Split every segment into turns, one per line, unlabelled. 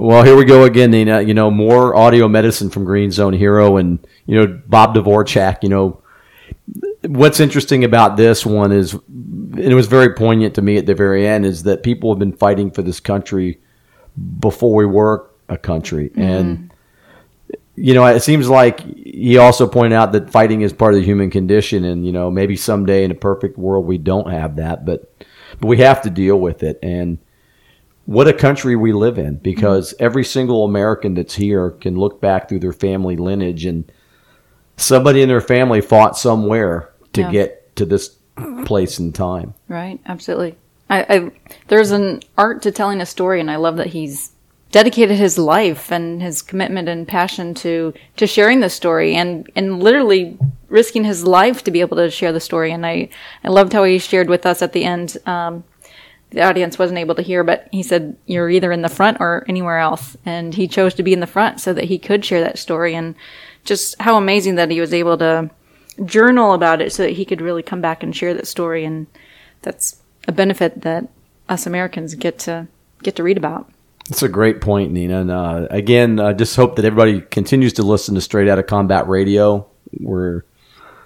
Well, here we go again, Nina. You know, more audio medicine from Green Zone Hero and, you know, Bob Dvorchak. You know, what's interesting about this one is, and it was very poignant to me at the very end, is that people have been fighting for this country before we were a country. Mm-hmm. And, you know, it seems like he also pointed out that fighting is part of the human condition. And, you know, maybe someday in a perfect world we don't have that, but, but we have to deal with it. And, what a country we live in because mm-hmm. every single American that's here can look back through their family lineage and somebody in their family fought somewhere to yeah. get to this place in time.
Right, absolutely. I, I, there's an art to telling a story, and I love that he's dedicated his life and his commitment and passion to to sharing the story, and and literally risking his life to be able to share the story. And I I loved how he shared with us at the end. Um, the audience wasn't able to hear, but he said, You're either in the front or anywhere else. And he chose to be in the front so that he could share that story. And just how amazing that he was able to journal about it so that he could really come back and share that story. And that's a benefit that us Americans get to get to read about.
That's a great point, Nina. And uh, again, I just hope that everybody continues to listen to Straight Out of Combat Radio. We're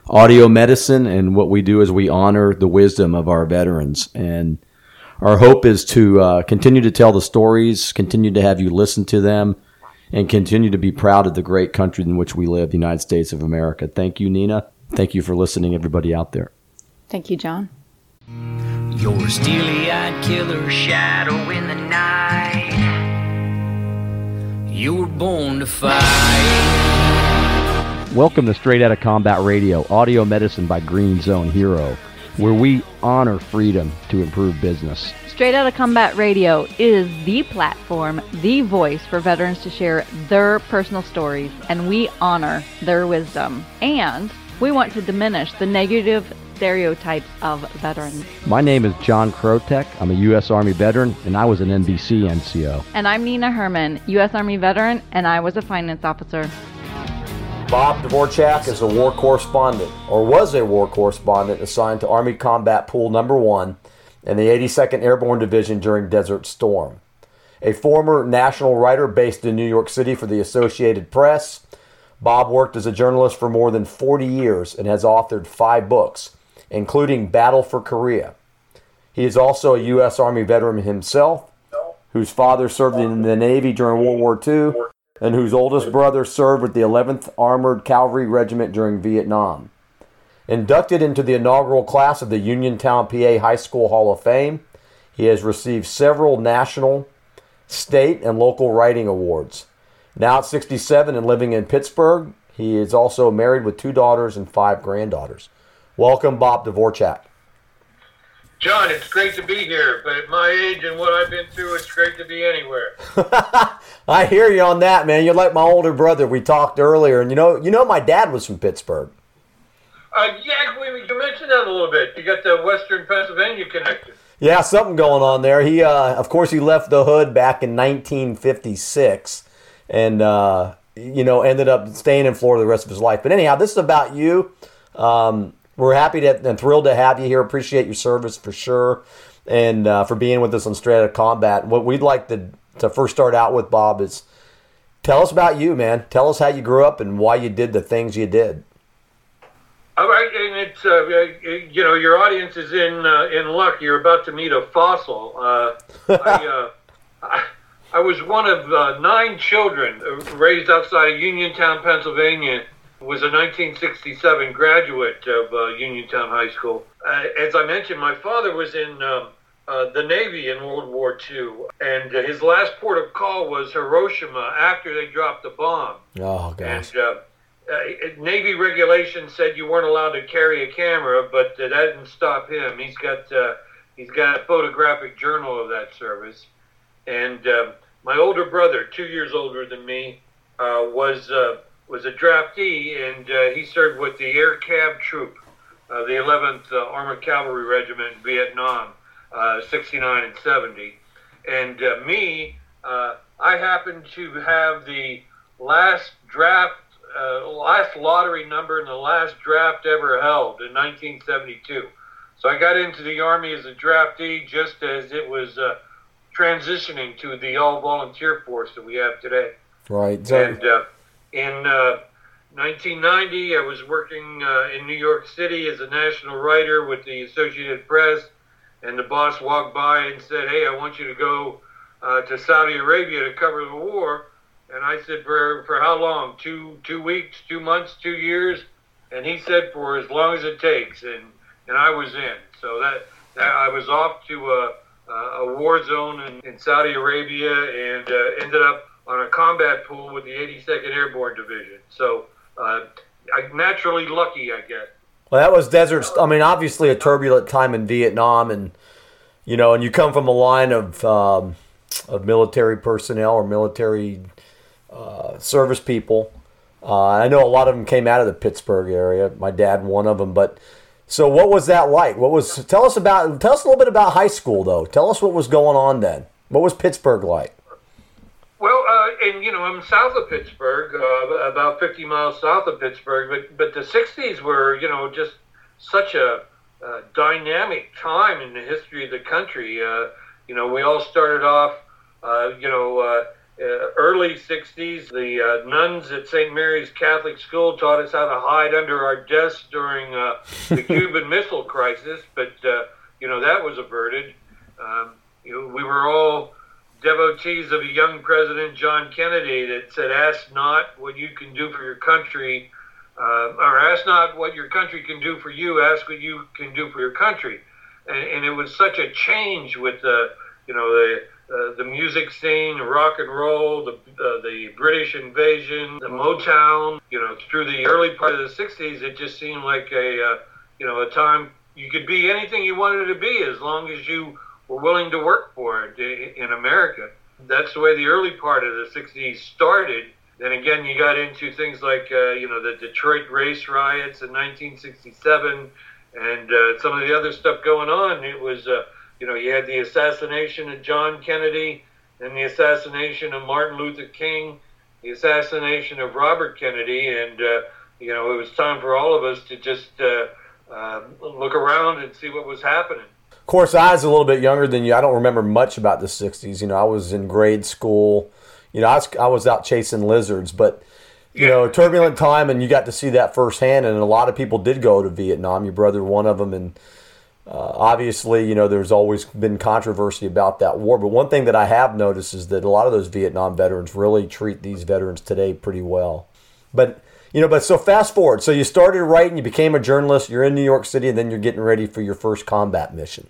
audio medicine, and what we do is we honor the wisdom of our veterans. And our hope is to uh, continue to tell the stories, continue to have you listen to them, and continue to be proud of the great country in which we live, the United States of America. Thank you, Nina. Thank you for listening, everybody out there.
Thank you, John.
You're a steely eyed killer shadow in the night. You were born to fight.
Welcome to Straight Outta Combat Radio, audio medicine by Green Zone Hero where we honor freedom to improve business.
Straight Out of Combat Radio is the platform, the voice for veterans to share their personal stories, and we honor their wisdom. And we want to diminish the negative stereotypes of veterans.
My name is John Krotek. I'm a U.S. Army veteran, and I was an NBC NCO.
And I'm Nina Herman, U.S. Army veteran, and I was a finance officer.
Bob Dvorchak is a war correspondent, or was a war correspondent assigned to Army Combat Pool Number 1 in the 82nd Airborne Division during Desert Storm. A former national writer based in New York City for the Associated Press, Bob worked as a journalist for more than 40 years and has authored five books, including Battle for Korea. He is also a U.S. Army veteran himself, whose father served in the Navy during World War II and whose oldest brother served with the 11th Armored Cavalry Regiment during Vietnam. Inducted into the inaugural class of the Uniontown, PA High School Hall of Fame, he has received several national, state, and local writing awards. Now at 67 and living in Pittsburgh, he is also married with two daughters and five granddaughters. Welcome, Bob Dvorchak.
John, it's great to be here, but at my age and what I've been through, it's great to be anywhere.
I hear you on that, man. You're like my older brother. We talked earlier, and you know, you know, my dad was from Pittsburgh.
Uh, yeah, we, you mentioned that a little bit. You got the Western Pennsylvania connection.
Yeah, something going on there. He, uh, of course, he left the hood back in 1956, and uh, you know, ended up staying in Florida the rest of his life. But anyhow, this is about you. Um, we're happy to and thrilled to have you here. Appreciate your service for sure, and uh, for being with us on Straight Outta Combat. What we'd like to to first start out with, Bob, is tell us about you, man. Tell us how you grew up and why you did the things you did.
All right, and it's uh, you know your audience is in uh, in luck. You're about to meet a fossil. Uh, I, uh, I, I was one of uh, nine children raised outside of Uniontown, Pennsylvania was a 1967 graduate of uh, Uniontown High School. Uh, as I mentioned, my father was in um, uh, the Navy in World War II, and uh, his last port of call was Hiroshima after they dropped the bomb.
Oh, gosh.
And, uh, uh, Navy regulations said you weren't allowed to carry a camera, but that didn't stop him. He's got he's got a photographic journal of that service, and my older brother, two years older than me, was was a draftee, and uh, he served with the Air Cav Troop, uh, the 11th uh, Armored Cavalry Regiment in Vietnam, uh, 69 and 70. And uh, me, uh, I happened to have the last draft, last lottery number in the last draft ever held in 1972. So I got into the Army as a draftee just as it was transitioning to the all volunteer force that we have today.
Right. So,
And uh, in uh, 1990, I was working uh, in New York City as a national writer with the Associated Press, and the boss walked by and said, "Hey, I want you to go uh, to Saudi Arabia to cover the war." And I said, "For for how long? Two two weeks, two months, two years?" And he said, "For as long as it takes." And and I was in. So that, that I was off to a, a war zone in, in Saudi Arabia and uh, ended up on a combat pool with the 82nd Airborne Division. So uh, naturally lucky, I guess.
well, that was desert. I mean, obviously a turbulent time in Vietnam, and you know, and you come from a line of um, of military personnel or military uh, service people. Uh, I know a lot of them came out of the Pittsburgh area. My dad, one of them. But so, what was that like? What was? Tell us about. Tell us a little bit about high school, though. Tell us what was going on then. What was Pittsburgh like?
Well, uh, and you know, I'm south of Pittsburgh, uh, about 50 miles south of Pittsburgh, but but the 60s were, you know, just such a, uh dynamic time in the history of the country. Uh, you know, we all started off, uh, you know, uh, uh, early 60s. The uh, nuns at St. Mary's Catholic School taught us how to hide under our desks during uh, the Cuban Missile Crisis, but uh, you know that was averted. Um, you know, we were all devotees of a young president, John Kennedy, that said, "Ask not what you can do for your country, uh, or ask not what your country can do for you. Ask what you can do for your country." And, and it was such a change with the, you know, the uh, the music scene, rock and roll, the uh, the British invasion, the Motown. You know, through the early part of the '60s, it just seemed like a, uh, you know, a time you could be anything you wanted to be as long as you were willing to work for it in America. That's the way the early part of the '60s started. Then again, you got into things like, uh, you know, the Detroit race riots in 1967, and uh, some of the other stuff going on. It was. Uh, you know, you had the assassination of John Kennedy and the assassination of Martin Luther King, the assassination of Robert Kennedy, and uh, you know, it was time for all of us to just uh, uh, look around and see what was happening.
Of course, I was a little bit younger than you. I don't remember much about the '60s. You know, I was in grade school. You know, I was, I was out chasing lizards, but you know, turbulent time, and you got to see that firsthand. And a lot of people did go to Vietnam. Your brother, one of them, and uh, obviously, you know, there's always been controversy about that war. But one thing that I have noticed is that a lot of those Vietnam veterans really treat these veterans today pretty well. But you know, but so fast forward. So you started writing, you became a journalist. You're in New York City, and then you're getting ready for your first combat mission.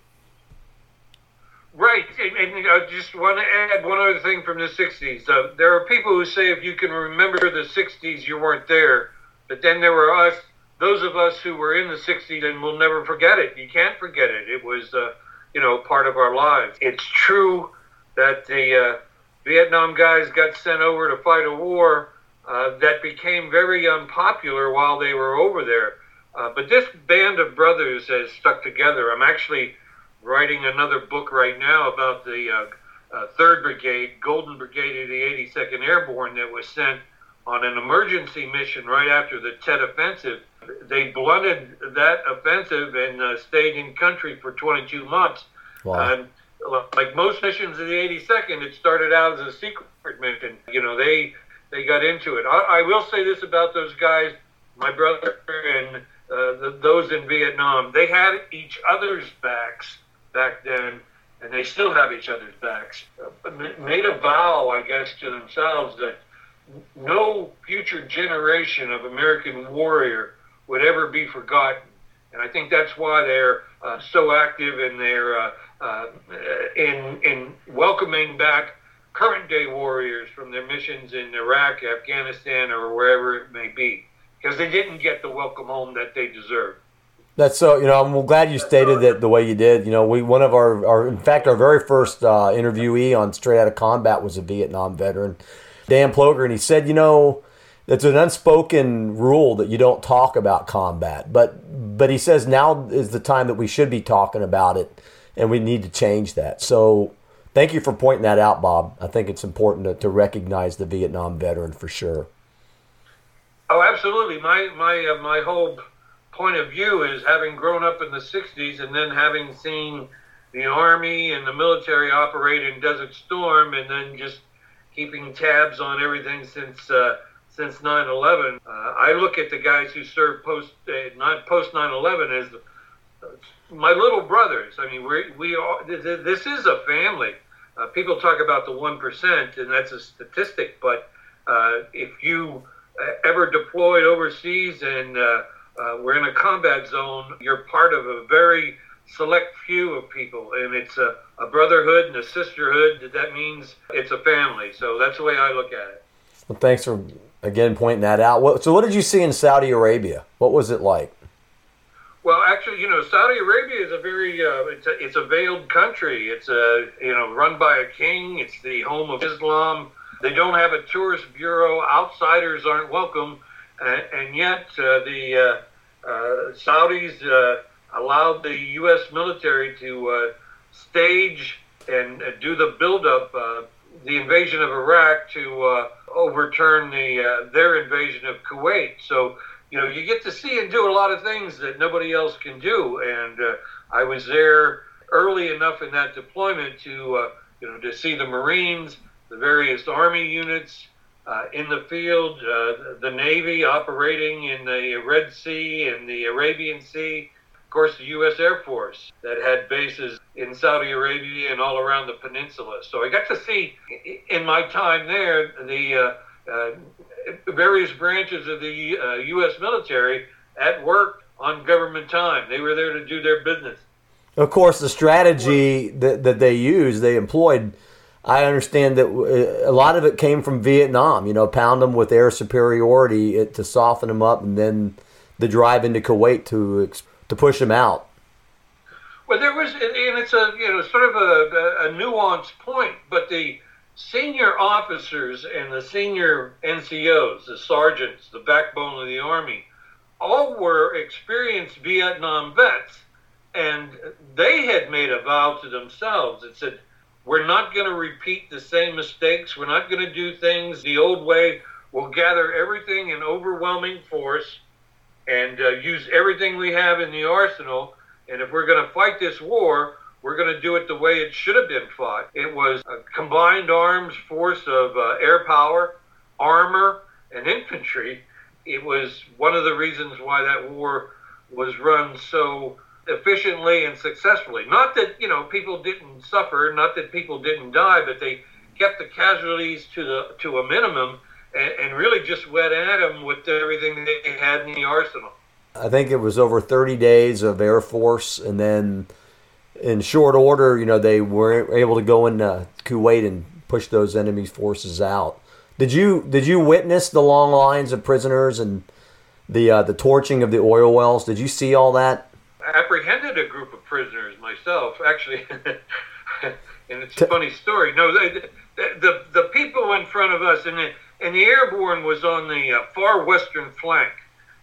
I just want to add one other thing from the '60s. Uh, there are people who say if you can remember the '60s, you weren't there, but then there were us, those of us who were in the '60s, and we'll never forget it. You can't forget it. It was, uh, you know, part of our lives. It's true that the uh, Vietnam guys got sent over to fight a war uh, that became very unpopular while they were over there. Uh, but this band of brothers has stuck together. I'm actually writing another book right now about the uh, uh, Third Brigade, Golden Brigade of the 82nd Airborne, that was sent on an emergency mission right after the Tet Offensive. They blunted that offensive and uh, stayed in country for 22 months.
Wow.
And like most missions of the 82nd, it started out as a secret mission. You know, they they got into it. I, I will say this about those guys, my brother and uh, the, those in Vietnam, they had each other's backs back then, and they still have each other's backs. Uh, made a vow, I guess, to themselves that no future generation of American warrior would ever be forgotten. And I think that's why they're uh, so active in their uh, uh, in in welcoming back current day warriors from their missions in Iraq, Afghanistan, or wherever it may be, because they didn't get the welcome home that they deserve.
That's so. You know, I'm glad you stated that the way you did. You know, we one of our, our in fact, our very first uh, interviewee on Straight Out of Combat was a Vietnam veteran, Dan Ploger, and he said, you know, it's an unspoken rule that you don't talk about combat, but but he says now is the time that we should be talking about it, and we need to change that. So. Thank you for pointing that out, Bob. I think it's important to, to recognize the Vietnam veteran for sure.
Oh, absolutely. My my uh, my whole point of view is having grown up in the '60s and then having seen the army and the military operate in Desert Storm, and then just keeping tabs on everything since uh, since 9/11. Uh, I look at the guys who served post uh, not post 9/11 as uh, my little brothers. I mean, we we are, this is a family. Uh, people talk about the one percent, and that's a statistic. But uh, if you uh, ever deployed overseas and uh, we're in a combat zone, you're part of a very select few of people, and it's a, a brotherhood and a sisterhood. That means it's a family. So that's the way I look at it.
Well, thanks for again pointing that out. What, so, what did you see in Saudi Arabia? What was it like?
Well, actually, you know, Saudi Arabia is a very uh, it's a it's a veiled country. It's a you know run by a king. It's the home of Islam. They don't have a tourist bureau. Outsiders aren't welcome, and, and yet uh, the uh, uh Saudis uh, allowed the U.S. military to uh, stage and do the buildup, the invasion of Iraq to overturn the their invasion of Kuwait. So you know, you get to see and do a lot of things that nobody else can do. And uh, I was there early enough in that deployment to, uh, you know, to see the Marines, the various Army units uh, in the field, uh, the Navy operating in the Red Sea and the Arabian Sea. Of course, the U.S. Air Force that had bases in Saudi Arabia and all around the peninsula. So I got to see, in my time there, the uh, uh, various branches of the uh, U.S. military at work on government time. They were there to do their business.
Of course, the strategy that, that they used, they employed. I understand that uh, a lot of it came from Vietnam. You know, pound them with air superiority to soften them up, and then the drive into Kuwait to to push them out.
Well, there was, and it's a you know sort of a, a nuanced point, but the senior officers and the senior NCOs, the sergeants, the backbone of the Army, all were experienced Vietnam vets. And they had made a vow to themselves that said, we're not going to repeat the same mistakes. We're not going to do things the old way. We'll gather everything in overwhelming force and uh, use everything we have in the arsenal. And if we're going to fight this war, we're going to do it the way it should have been fought. It was a combined arms force of uh, air power, armor, and infantry. It was one of the reasons why that war was run so efficiently and successfully. Not that, you know, people didn't suffer, not that people didn't die, but they kept the casualties to the to a minimum and, and really just went at them with everything they had in the arsenal.
I think it was over 30 days of Air Force and then in short order, you know, they were able to go into Kuwait and push those enemy forces out. Did you did you witness the long lines of prisoners and the uh, the torching of the oil wells? Did you see all that?
Apprehended a group of prisoners myself, actually, and it's a funny story. No, the, the the people in front of us and the and the airborne was on the uh, far western flank,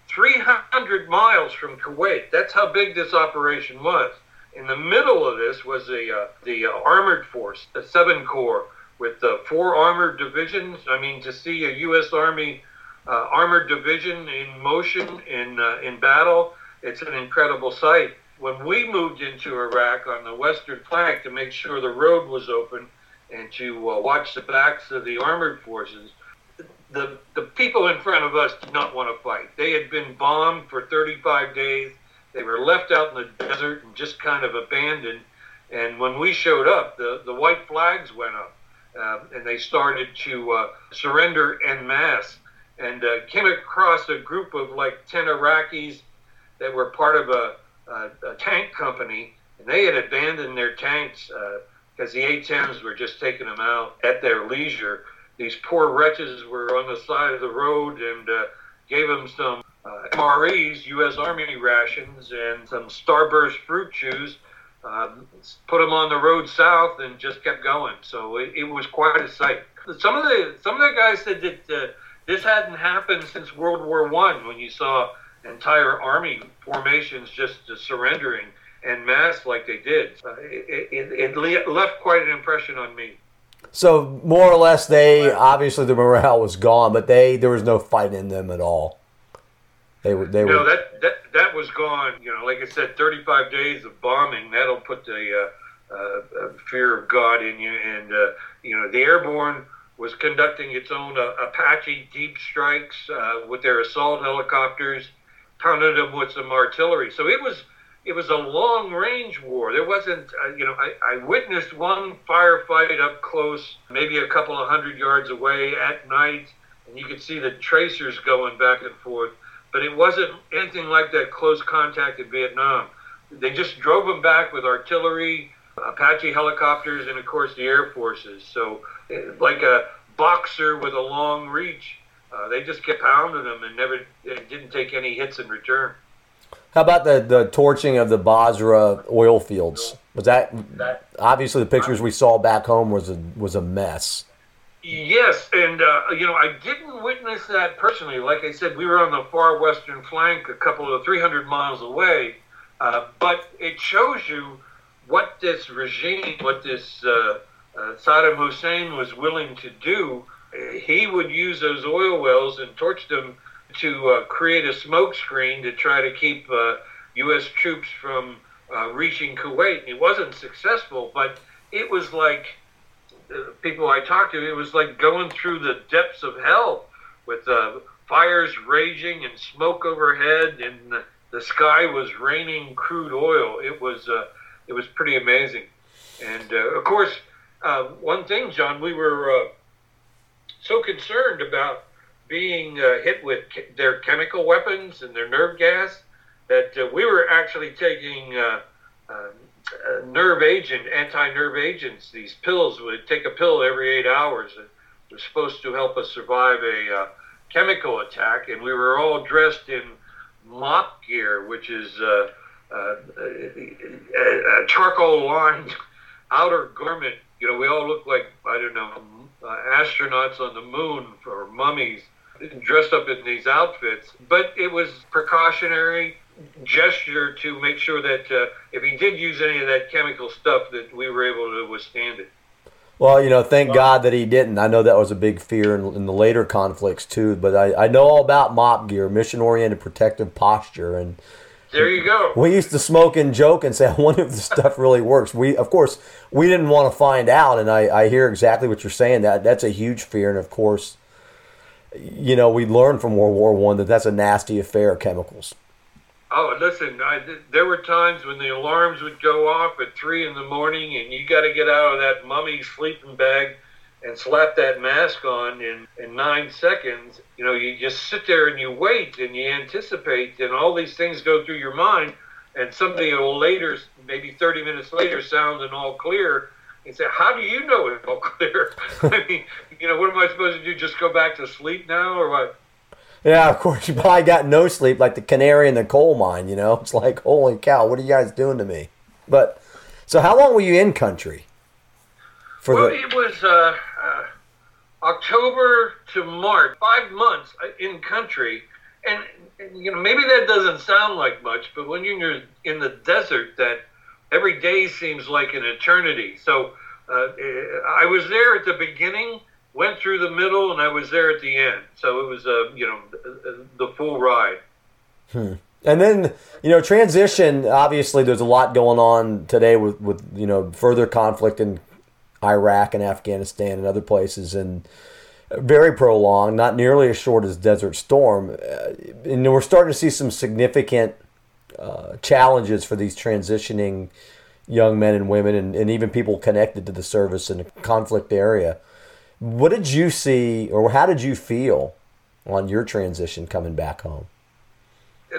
300 miles from Kuwait. That's how big this operation was. In the middle of this was the uh, the uh, armored force, the Seven Corps, with the four armored divisions. I mean, to see a U.S. Army uh, armored division in motion in uh, in battle, it's an incredible sight. When we moved into Iraq on the western flank to make sure the road was open and to uh, watch the backs of the armored forces, the the people in front of us did not want to fight. They had been bombed for 35 days. They were left out in the desert and just kind of abandoned. And when we showed up, the, the white flags went up uh, and they started to uh, surrender en masse. And uh, came across a group of like 10 Iraqis that were part of a, a, a tank company. And they had abandoned their tanks because uh, the A-10s were just taking them out at their leisure. These poor wretches were on the side of the road and uh, gave them some uh, MREs, U.S. Army rations, and some Starburst fruit chews. Um, put them on the road south and just kept going. So it, it, was quite a sight. Some of the some of the guys said that uh, this hadn't happened since World War One, when you saw entire army formations just uh, surrendering en masse like they did. Uh, it, it, it left quite an impression on me.
So more or less, they obviously the morale was gone, but they there was no fight in them at all. They were. They
no, were. that that that was gone. You know, like I said, 35 days of bombing. That'll put the uh, uh, fear of God in you. And uh, you know, the airborne was conducting its own uh, Apache deep strikes uh, with their assault helicopters, pounded them with some artillery. So it was it was a long range war. There wasn't, uh, you know, I, I witnessed one firefight up close, maybe a couple of hundred yards away at night, and you could see the tracers going back and forth. But it wasn't anything like that close contact in Vietnam. They just drove them back with artillery, Apache helicopters, and of course the Air Forces. So, like a boxer with a long reach, uh, they just kept pounding them and never didn't take any hits in return.
How about the, the torching of the Basra oil fields? Was that obviously the pictures we saw back home was a was a mess.
Yes, and uh, you know I didn't witness that personally. Like I said, we were on the far western flank, a couple of 300 miles away. Uh, but it shows you what this regime, what this uh, uh Saddam Hussein was willing to do. He would use those oil wells and torch them to uh, create a smokescreen to try to keep U.S. Uh, troops from uh, reaching Kuwait. It wasn't successful, but it was like uh, people I talked to. It was like going through the depths of hell with fires raging and smoke overhead, and the, the sky was raining crude oil. It was it was pretty amazing. And of course, one thing, John, we were so concerned about being uh, hit with their chemical weapons and their nerve gas that uh, we were actually taking uh, um, nerve agent, anti-nerve agents. These pills would take a pill every eight hours. It was supposed to help us survive a uh, chemical attack, and we were all dressed in MOPP gear, which is uh, uh, a charcoal-lined outer garment. You know, we all look like I don't know astronauts on the moon or mummies dressed up in these outfits, but it was precautionary gesture to make sure that uh, if he did use any of that chemical stuff, that we were able to withstand it.
Well, you know, thank God that he didn't. I know that was a big fear in, in the later conflicts too. But I, I know all about MOPP gear, mission-oriented protective posture, and
there you go.
We used to smoke and joke and say, "I wonder if this stuff really works." We, of course, we didn't want to find out, and I, I hear exactly what you're saying. That that's a huge fear, and of course, you know, we learned from World War One that that's a nasty affair, chemicals.
Oh, listen, I, there were times when the alarms would go off at three in the morning, and you got to get out of that mummy sleeping bag and slap that mask on in, in nine seconds. You know, you just sit there and you wait and you anticipate, and all these things go through your mind. And somebody will later, maybe 30 minutes later, sound and all clear and say, "How do you know it's all clear? I mean, you know, what am I supposed to do? Just go back to sleep now, or what?"
Yeah, of course. You probably got no sleep, like the canary in the coal mine. You know, it's like, holy cow, what are you guys doing to me? But so, how long were you in country?
For well, the... it was uh, uh, October to March, five months uh, in country, and, and you know maybe that doesn't sound like much, but when you're in the desert, that every day seems like an eternity. So uh, I was there at the beginning, went through the middle, and I was there at the end. So it was, uh, you know, the full ride.
Hmm. And then, you know, transition. Obviously, there's a lot going on today with, with you know further conflict in Iraq and Afghanistan and other places, and very prolonged, not nearly as short as Desert Storm. Uh, and we're starting to see some significant uh, challenges for these transitioning young men and women and, and even people connected to the service in a conflict area. What did you see or how did you feel on your transition coming back home?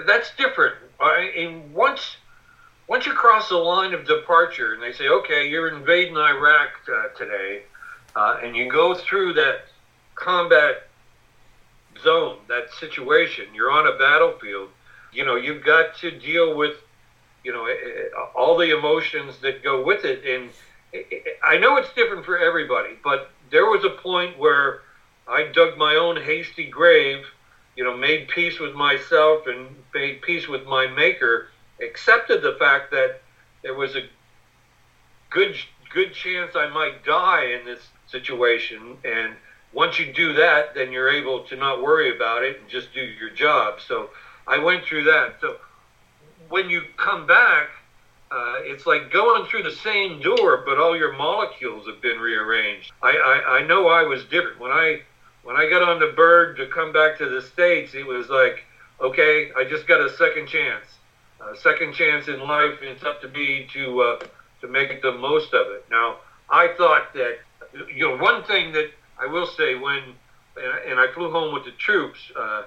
That's different. I once once you cross the line of departure and they say, okay, you're invading Iraq uh, today, uh, and you go through that combat zone, that situation, you're on a battlefield you know, you've got to deal with, you know, eh, eh, all the emotions that go with it. And eh, I know it's different for everybody, but there was a point where I dug my own hasty grave, you know, made peace with myself and made peace with my maker, accepted the fact that there was a good good chance I might die in this situation and once you do that then you're able to not worry about it and just do your job so I went through that. So when you come back, uh, it's like going through the same door, but all your molecules have been rearranged. I, I, I know I was different when I when I got on the bird to come back to the states. It was like, okay, I just got a second chance, a second chance in life, it's up to me to uh, to make the most of it. Now, I thought that you know one thing that I will say when and I flew home with the troops. Uh,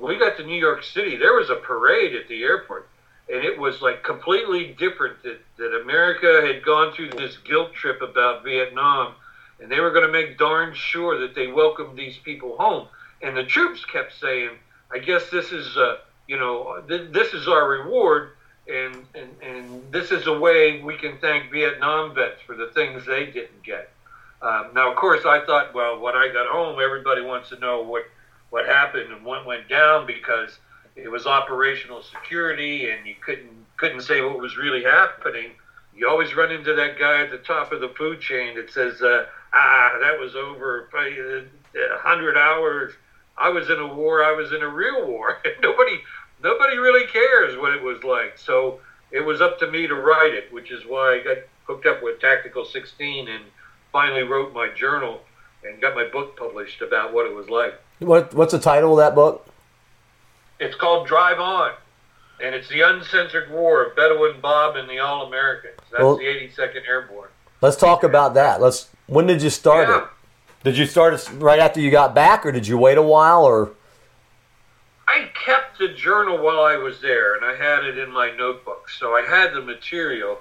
we got to New York City, there was a parade at the airport and it was like completely different that, that America had gone through this guilt trip about Vietnam and they were going to make darn sure that they welcomed these people home. And the troops kept saying, I guess this is, uh, you know, th- this is our reward. And, and, and this is a way we can thank Vietnam vets for the things they didn't get. Um, now, of course, I thought, well, when I got home, everybody wants to know what, what happened and what went down because – it was operational security, and you couldn't couldn't say what was really happening. You always run into that guy at the top of the food chain that says, uh, "Ah, that was over a hundred hours. I was in a war. I was in a real war. nobody nobody really cares what it was like." So it was up to me to write it, which is why I got hooked up with Tactical 16 and finally wrote my journal and got my book published about what it was like.
What What's the title of that book?
It's called Drive On, and it's the uncensored war of Bedouin Bob and the All Americans. That's well, the 82nd Airborne.
Let's talk about that. Let's. When did you start yeah. it? Did you start it right after you got back, or did you wait a while, or?
I kept the journal while I was there, and I had it in my notebook, so I had the material.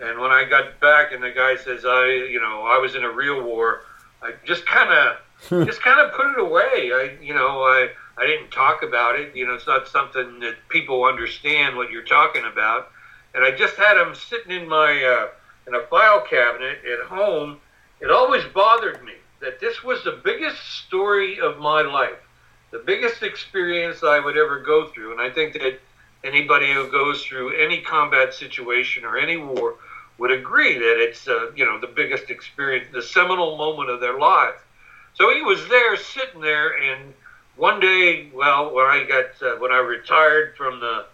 And when I got back, and the guy says, "I, you know, I was in a real war," I just kind of, just kind of put it away. I, you know, I I didn't talk about it. You know, it's not something that people understand what you're talking about. And I just had them sitting in my uh, in a file cabinet at home. It always bothered me that this was the biggest story of my life, the biggest experience I would ever go through. And I think that anybody who goes through any combat situation or any war would agree that it's uh, you know the biggest experience, the seminal moment of their life. So he was there, sitting there, and one day, well, when I got uh, when I retired from the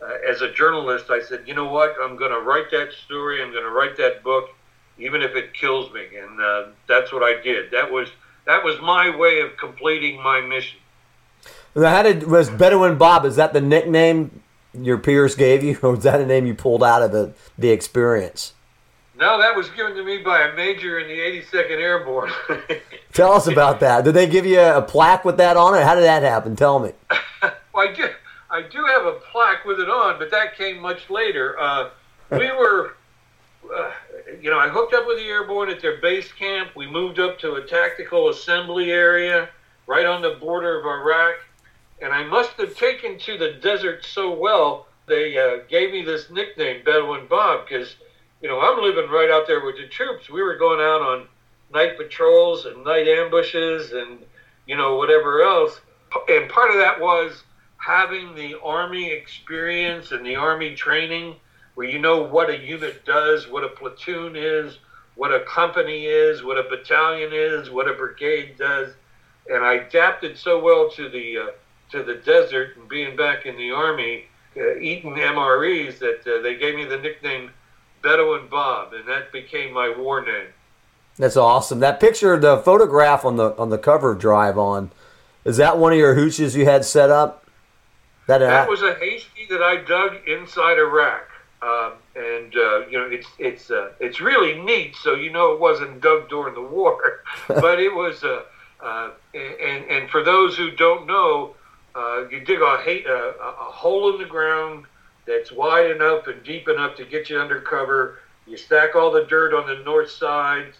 uh, as a journalist, I said, you know what? I'm going to write that story. I'm going to write that book, even if it kills me. And uh, that's what I did. That was that was my way of completing my mission.
How did was Bedouin Bob? Is that the nickname your peers gave you, or was that a name you pulled out of the the experience?
No, that was given to me by a major in the 82nd Airborne.
Tell us about that. Did they give you a plaque with that on it? How did that happen? Tell me.
well, I do, I do have a plaque with it on, but that came much later. Uh, we were, uh, you know, I hooked up with the Airborne at their base camp. We moved up to a tactical assembly area right on the border of Iraq. And I must have taken to the desert so well, they uh, gave me this nickname, Bedouin Bob, because – you know, I'm living right out there with the troops. We were going out on night patrols and night ambushes and, you know, whatever else. And part of that was having the Army experience and the Army training where you know what a unit does, what a platoon is, what a company is, what a battalion is, what a brigade does. And I adapted so well to the uh, to the desert and being back in the Army, uh, eating MREs that uh, they gave me the nickname Bedouin Bob, and that became my war name.
That's awesome. That picture, the photograph on the on the cover of Drive On, is that one of your hooches you had set up?
That, that was a hasty that I dug inside Iraq, um, and uh, you know it's it's uh, it's really neat. So you know it wasn't dug during the war, but it was. Uh, uh, and and for those who don't know, uh, you dig a, a, a hole in the ground that's wide enough and deep enough to get you under cover. You stack all the dirt on the north side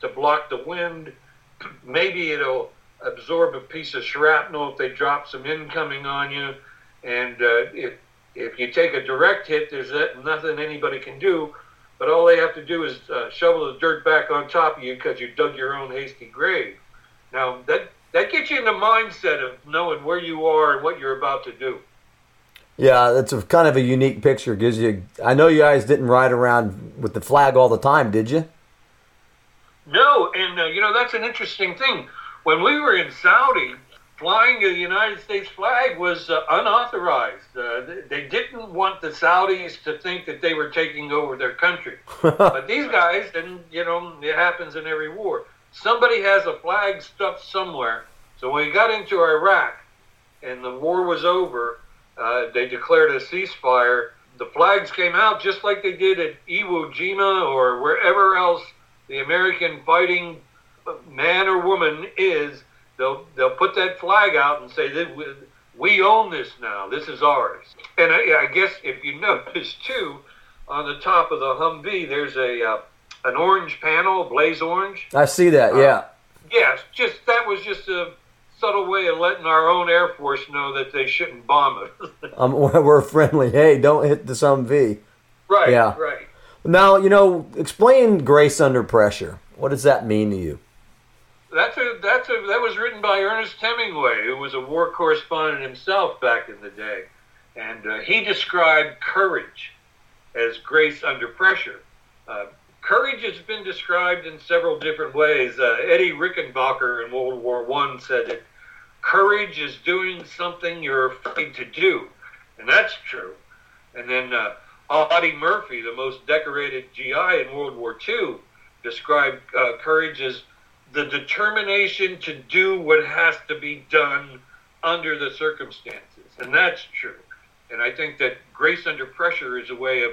to block the wind. Maybe it'll absorb a piece of shrapnel if they drop some incoming on you. And uh, if if you take a direct hit, there's nothing anybody can do. But all they have to do is uh, shovel the dirt back on top of you because you dug your own hasty grave. Now that that gets you in the mindset of knowing where you are and what you're about to do.
Yeah, that's a kind of a unique picture. Gives you. I know you guys didn't ride around with the flag all the time, did you?
No, and uh, you know that's an interesting thing. When we were in Saudi, flying a United States flag was uh, unauthorized. Uh, they, they didn't want the Saudis to think that they were taking over their country. but these guys, and you know, it happens in every war. Somebody has a flag stuffed somewhere. So when we got into Iraq and the war was over, uh, they declared a ceasefire. The flags came out just like they did at Iwo Jima or wherever else the American fighting man or woman is they'll they'll put that flag out and say that we, own this now. This is ours. And I, I, guess if you notice too, on the top of the Humvee, there's a uh, an orange panel, blaze orange.
I see that. Uh, yeah.
Yes, just that was just a subtle way of letting our own Air Force know that they shouldn't bomb it.
um, we're friendly. Hey, don't hit the Humvee.
Right. Yeah. Right.
Now you know. Explain grace under pressure. What does that mean to you?
that's a that's a that was written by Ernest Hemingway, who was a war correspondent himself back in the day, and uh, he described courage as grace under pressure. Uh, courage has been described in several different ways. Uh, Eddie Rickenbacker in World War One said that courage is doing something you're afraid to do, and that's true. And then uh, Audie Murphy, the most decorated GI in World War II, described uh, courage as the determination to do what has to be done under the circumstances. And that's true. And I think that grace under pressure is a way of,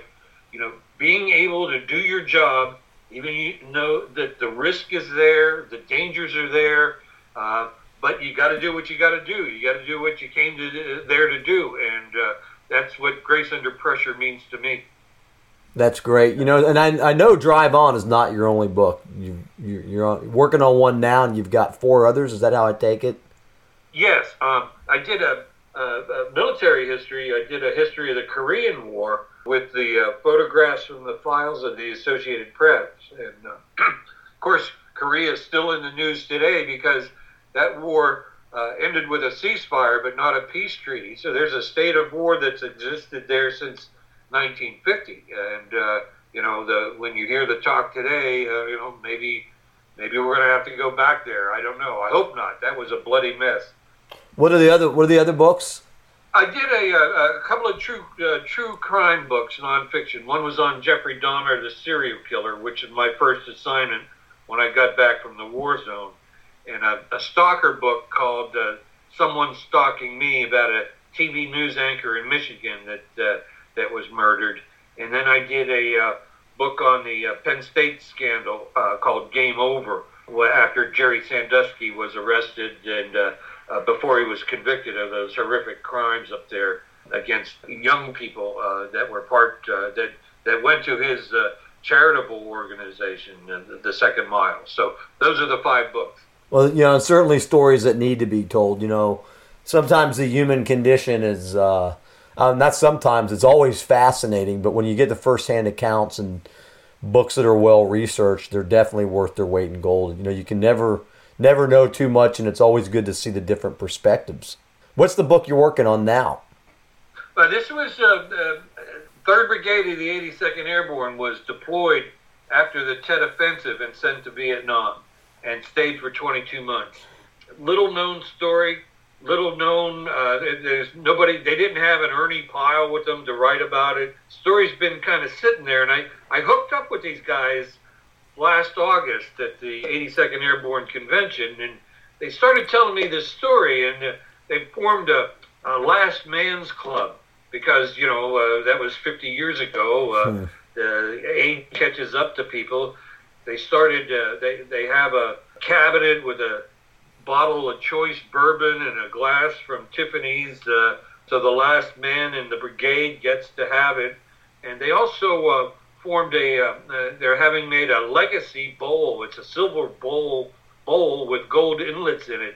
you know, being able to do your job, even you know that the risk is there, the dangers are there, uh, but you got to do what you got to do. You got to do what you came to there to do, and uh, that's what grace under pressure means to me.
That's great. You know, and I, I know Drive On is not your only book. You, you are working on one now, and you've got four others. Is that how I take it?
Yes, um, I did a, a, a, military history. I did a history of the Korean War with the uh, photographs from the files of the Associated Press, and uh, of course, Korea is still in the news today because that war uh, ended with a ceasefire, but not a peace treaty. So there's a state of war that's existed there since 1950. And uh, you know, the when you hear the talk today, uh, you know, maybe maybe we're going to have to go back there. I don't know. I hope not. That was a bloody mess.
What are the other What are the other books?
I did a, a, couple of true uh, true crime books, nonfiction. One was on Jeffrey Dahmer, the serial killer, which is my first assignment when I got back from the war zone, and a, a stalker book called uh, "Someone Stalking Me" about a TV news anchor in Michigan that uh, that was murdered. And then I did a uh, book on the uh, Penn State scandal uh, called Game Over, after Jerry Sandusky was arrested and uh, uh, before he was convicted of those horrific crimes up there against young people uh, that were part that that went to his charitable organization, the, the Second Mile. So those are the five books.
Well, you know, certainly stories that need to be told. You know, sometimes the human condition is uh, um, not sometimes, it's always fascinating, but when you get the firsthand accounts and books that are well researched, they're definitely worth their weight in gold. You know, you can never never know too much, and it's always good to see the different perspectives. What's the book you're working on now?
Well, this was uh, uh, Third Brigade of the 82nd Airborne was deployed after the Tet Offensive and sent to Vietnam, and stayed for 22 months. Little known story little known. Uh, there's nobody. They didn't have an Ernie Pyle with them to write about it. Story's been kind of sitting there, and I I hooked up with these guys last August at the 82nd Airborne Convention, and they started telling me this story, and uh, they formed a, a Last Man's Club because you know uh, that was 50 years ago. Uh, hmm. The aid catches up to people. They started. Uh, they they have a cabinet with a bottle of choice bourbon and a glass from Tiffany's. Uh, so the last man in the brigade gets to have it. And they also uh, formed a. Uh, uh they're having made a legacy bowl. It's a silver bowl bowl with gold inlets in it,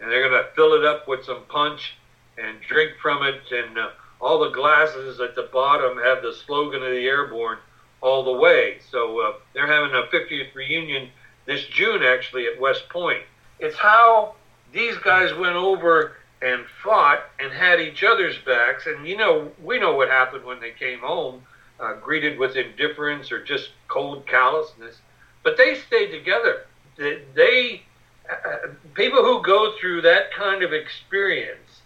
and they're going to fill it up with some punch and drink from it. And uh, all the glasses at the bottom have the slogan of the airborne all the way. So uh, they're having a 50th reunion this June actually at West Point. It's how these guys went over and fought and had each other's backs. And you know, we know what happened when they came home, uh, greeted with indifference or just cold callousness. But they stayed together. They uh, people who go through that kind of experience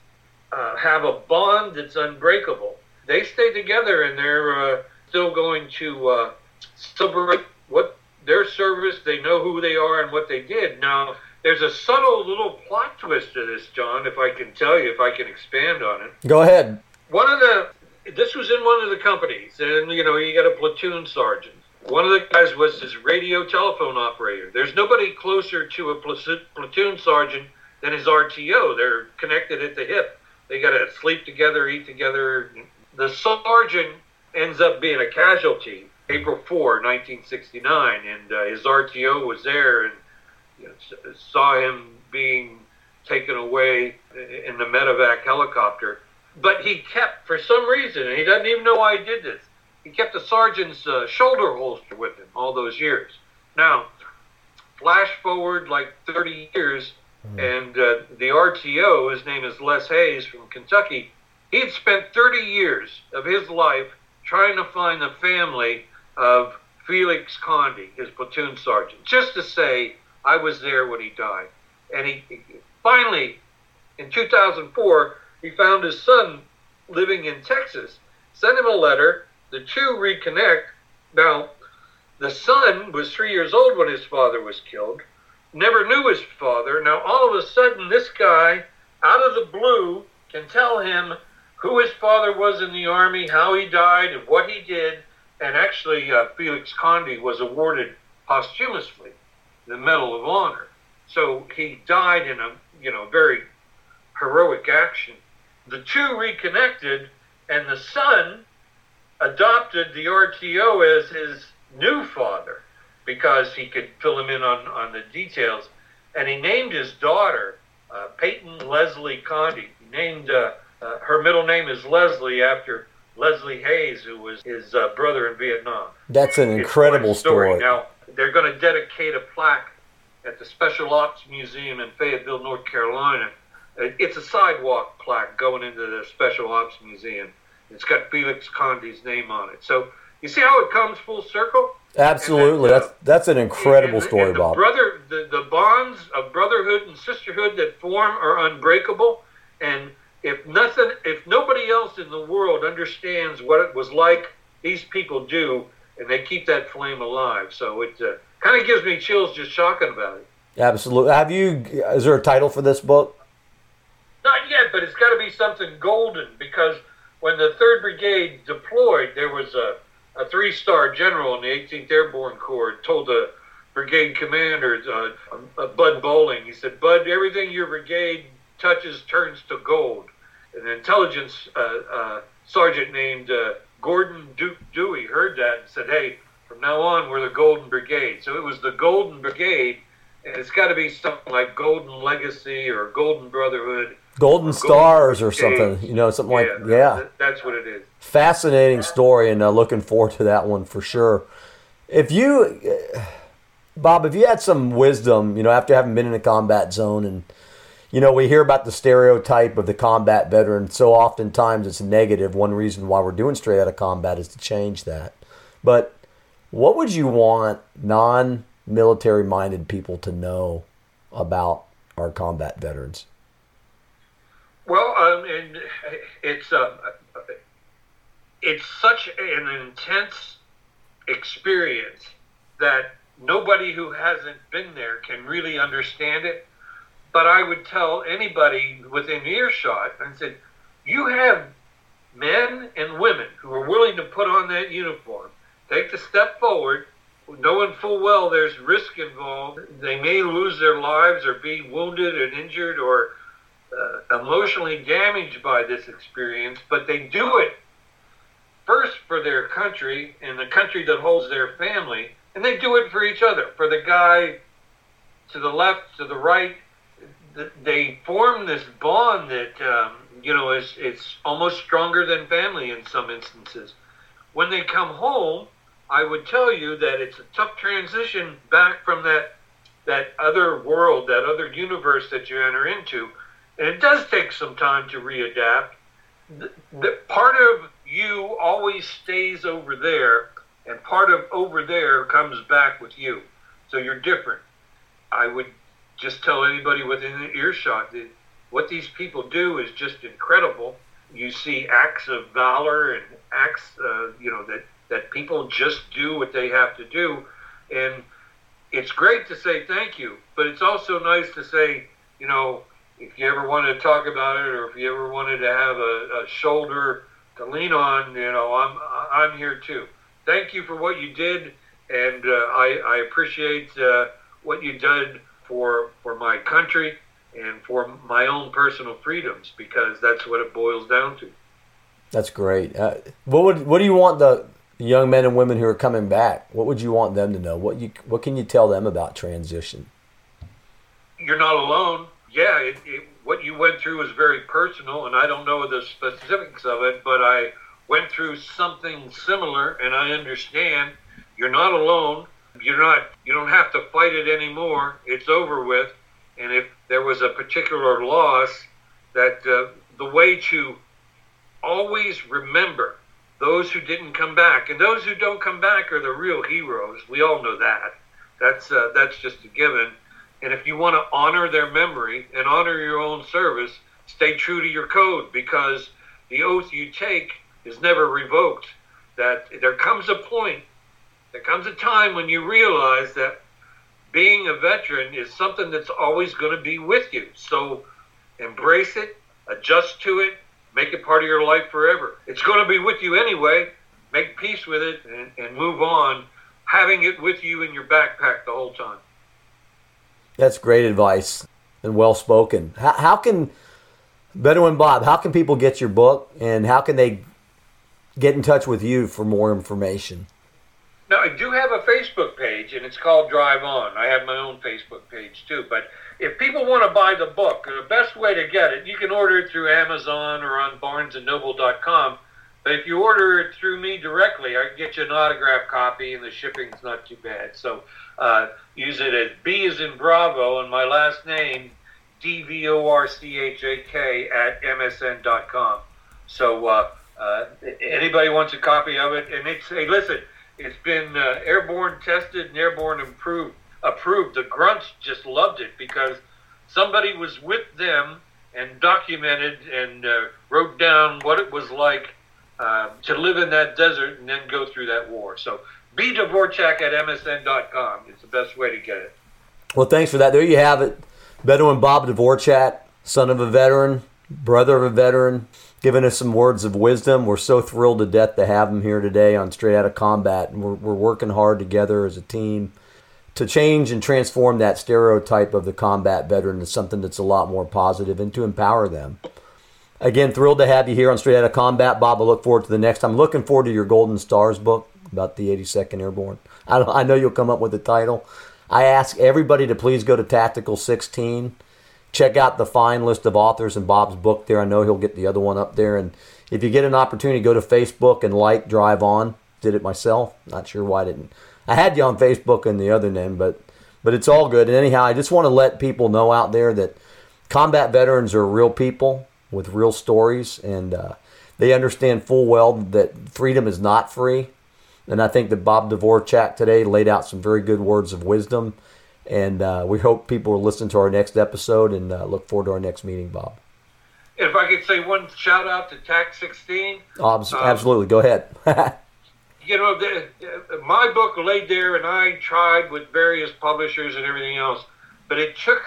uh, have a bond that's unbreakable. They stay together and they're uh, still going to uh, celebrate what their service. They know who they are and what they did. Now, there's a subtle little plot twist to this, John. If I can tell you, if I can expand on it.
Go ahead.
One of the this was in one of the companies, and you know you got a platoon sergeant. One of the guys was his radio telephone operator. There's nobody closer to a platoon sergeant than his RTO. They're connected at the hip. They got to sleep together, eat together. The sergeant ends up being a casualty April 4, 1969, and uh, his RTO was there and you know, saw him being taken away in the medevac helicopter. But he kept, for some reason, and he doesn't even know why he did this, he kept the sergeant's uh, shoulder holster with him all those years. Now, flash forward like 30 years, mm-hmm. and uh, the RTO, his name is Les Hayes from Kentucky, he had spent 30 years of his life trying to find the family of Felix Conde, his platoon sergeant, just to say, I was there when he died. And he finally, in 2004, he found his son living in Texas, sent him a letter. The two reconnect. Now, the son was three years old when his father was killed, never knew his father. Now, all of a sudden, this guy, out of the blue, can tell him who his father was in the army, how he died, and what he did. And actually, uh, Felix Conde was awarded posthumously the Medal of Honor. So he died in a you know very heroic action. The two reconnected, and the son adopted the RTO as his new father because he could fill him in on, on the details. And he named his daughter uh, Peyton Leslie Conde. He named uh, uh, her middle name is Leslie after Leslie Hayes, who was his uh, brother in Vietnam.
That's an incredible story. story.
Now they're going to dedicate a plaque at the Special Ops Museum in Fayetteville, North Carolina. It's a sidewalk plaque going into the Special Ops Museum. It's got Felix Conde's name on it. So you see how it comes full circle?
Absolutely, then, uh, that's that's an incredible and, story,
and
Bob.
Brother, the, the bonds of brotherhood and sisterhood that form are unbreakable, and if nothing, if nobody else in the world understands what it was like, these people do, and they keep that flame alive. So it uh, kind of gives me chills just talking about it.
Absolutely. Have you? Is there a title for this book?
Not yet, but it's got to be something golden because when the Third Brigade deployed, there was a, a three-star general in the 18th Airborne Corps told the brigade commander, uh, uh, Bud Bolling, he said, "Bud, everything your brigade touches turns to gold." An intelligence uh, uh sergeant named uh, Gordon Duke Dewey heard that and said, "Hey, from now on, we're the Golden Brigade." So it was the Golden Brigade, and it's got to be something like Golden Legacy or Golden Brotherhood.
Golden Stars or something, you know, something yeah, like yeah.
That's what it is.
Fascinating story, and uh, looking forward to that one for sure. If you, Bob, if you had some wisdom, you know, after having been in a combat zone and you know, we hear about the stereotype of the combat veteran. So oftentimes it's negative. One reason why we're doing straight out of combat is to change that. But what would you want non military minded people to know about our combat veterans?
Well, um, and it's uh, it's such an intense experience that nobody who hasn't been there can really understand it. But I would tell anybody within earshot and said, you have men and women who are willing to put on that uniform, take the step forward, knowing full well there's risk involved. They may lose their lives or be wounded and injured or uh, emotionally damaged by this experience, but they do it first for their country and the country that holds their family, and they do it for each other, for the guy to the left, to the right, they form this bond that um, you know is it's almost stronger than family in some instances. When they come home, I would tell you that it's a tough transition back from that that other world, that other universe that you enter into, and it does take some time to readapt. The, the part of you always stays over there, and part of over there comes back with you. So you're different. I would just tell anybody within the earshot that what these people do is just incredible. You see acts of valor and acts, uh, you know, that, that people just do what they have to do. And it's great to say thank you, but it's also nice to say, you know, if you ever wanted to talk about it or if you ever wanted to have a, a shoulder to lean on, you know, I'm, I'm here too. Thank you for what you did. And uh, I, I appreciate uh, what you did for, for my country and for my own personal freedoms because that's what it boils down to.
That's great. Uh, what would what do you want the young men and women who are coming back? What would you want them to know? What you what can you tell them about transition?
You're not alone. Yeah, it, it, what you went through was very personal, and I don't know the specifics of it, but I went through something similar, and I understand. You're not alone. You're not. You don't have to fight it anymore. It's over with. And if there was a particular loss, that uh, the way to always remember those who didn't come back, and those who don't come back are the real heroes. We all know that. That's uh, that's just a given. And if you want to honor their memory and honor your own service, stay true to your code because the oath you take is never revoked. That there comes a point, there comes a time when you realize that being a veteran is something that's always going to be with you. So embrace it, adjust to it, make it part of your life forever. It's going to be with you anyway. Make peace with it and, and move on, having it with you in your backpack the whole time.
That's great advice and well spoken. How, how can Bedouin Bob? How can people get your book, and how can they get in touch with you for more information?
Now, I do have a Facebook page, and it's called Drive On. I have my own Facebook page too. But if people want to buy the book, the best way to get it, you can order it through Amazon or on BarnesandNoble.com. But if you order it through me directly, I can get you an autograph copy, and the shipping's not too bad. So uh, use it as B is in Bravo, and my last name, D V O R C H A K, at MSN.com. So uh, uh, anybody wants a copy of it, and it's hey, listen, it's been uh, airborne tested and airborne improved, approved. The grunts just loved it because somebody was with them and documented and uh, wrote down what it was like uh, to live in that desert and then go through that war. So B Dvorchak at MSN.com is the best way to get it.
Well, thanks for that. There you have it. Bedouin Bob Dvorchak, son of a veteran, brother of a veteran, giving us some words of wisdom. We're so thrilled to death to have him here today on Straight Out of Combat. And we're, we're working hard together as a team to change and transform that stereotype of the combat veteran to something that's a lot more positive and to empower them. Again, thrilled to have you here on Straight Out of Combat, Bob. I look forward to the next time. Looking forward to your Golden Stars book about the 82nd Airborne. I, I know you'll come up with a title. I ask everybody to please go to Tactical 16. Check out the fine list of authors in Bob's book there. I know he'll get the other one up there. And if you get an opportunity, go to Facebook and like Drive On. Did it myself. Not sure why I didn't. I had you on Facebook and the other name, but but it's all good. And anyhow, I just want to let people know out there that combat veterans are real people with real stories, and uh, they understand full well that freedom is not free. And I think that Bob Dvorchak today laid out some very good words of wisdom. And uh, we hope people will listen to our next episode and uh, look forward to our next meeting, Bob.
If I could say one shout out to TAC 16.
Um, absolutely. Go ahead.
you know, the, my book laid there, and I tried with various publishers and everything else, but it took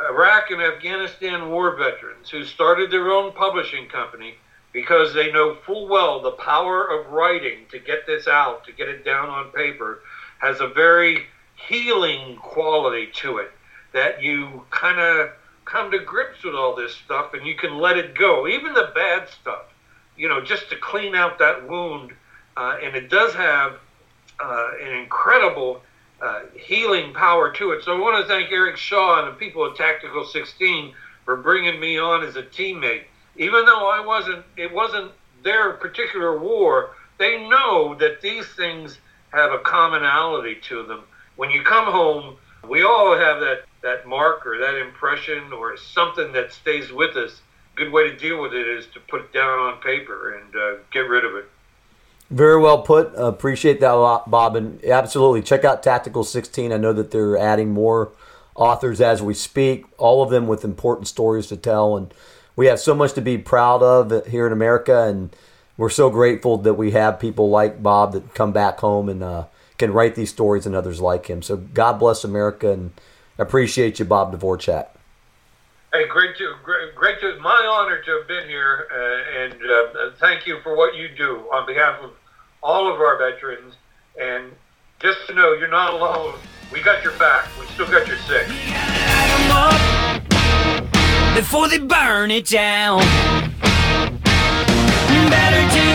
Iraq and Afghanistan war veterans who started their own publishing company because they know full well the power of writing to get this out, to get it down on paper, has a very healing quality to it that you kind of come to grips with all this stuff and you can let it go, even the bad stuff, you know, just to clean out that wound. Uh, and it does have uh, an incredible uh, healing power to it. So I want to thank Eric Shaw and the people at Tactical 16 for bringing me on as a teammate even though I wasn't, it wasn't their particular war, they know that these things have a commonality to them. When you come home, we all have that, that mark or that impression or something that stays with us. Good way to deal with it is to put it down on paper and uh, get rid of it.
Very well put. Appreciate that a lot, Bob. And absolutely, check out Tactical 16. I know that they're adding more authors as we speak, all of them with important stories to tell. And we have so much to be proud of here in America. And we're so grateful that we have people like Bob that come back home and uh, can write these stories and others like him. So God bless America and appreciate you, Bob Dvorchak.
Hey, great to great, great to my honor to have been here, uh, and uh, thank you for what you do on behalf of all of our veterans. And just to know, you're not alone. We got your back. We still got your six.
Before they burn it down, better